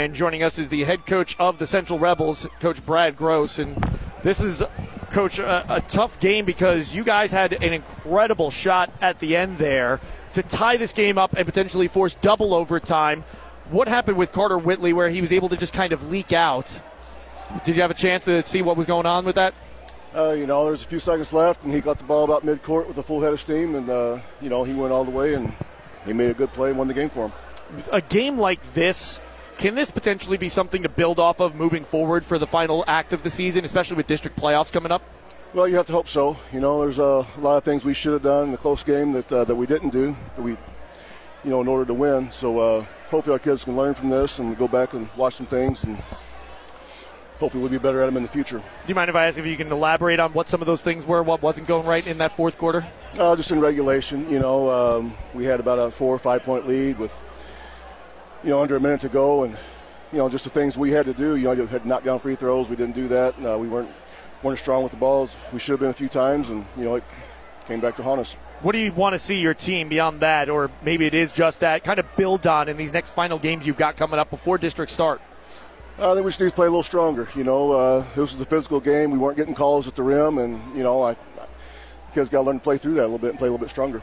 And joining us is the head coach of the Central Rebels, Coach Brad Gross. And this is, Coach, a, a, tough game because you guys had an incredible shot at the end there to tie this game up and potentially force double overtime. What happened with Carter Whitley where he was able to just kind of leak out? Did you have a chance to see what was going on with that? Uh, you know, there's a few seconds left, and he got the ball about mid-court with a full head of steam, and uh, you know he went all the way, and he made a good play and won the game for him. A game like this, can this potentially be something to build off of moving forward for the final act of the season, especially with district playoffs coming up? Well, you have to hope so. You know, there's a lot of things we should have done in the close game that uh, that we didn't do, that we, you know, in order to win. So uh, hopefully our kids can learn from this and go back and watch some things and hopefully we'll be better at them in the future. Do you mind if I ask if you can elaborate on what some of those things were, what wasn't going right in that fourth quarter? Uh, just in regulation, you know, um, we had about a four or five point lead with, you know, under a minute to go, and you know, just the things we had to do. You know, you had knock down free throws. We didn't do that. Uh, we weren't weren't strong with the balls. We should have been a few times, and you know, it came back to haunt us. What do you want to see your team beyond that, or maybe it is just that kind of build on in these next final games you've got coming up before district start? I think we just need to play a little stronger. You know, uh, this was a physical game. We weren't getting calls at the rim, and you know, I, kids got to learn to play through that a little bit and play a little bit stronger.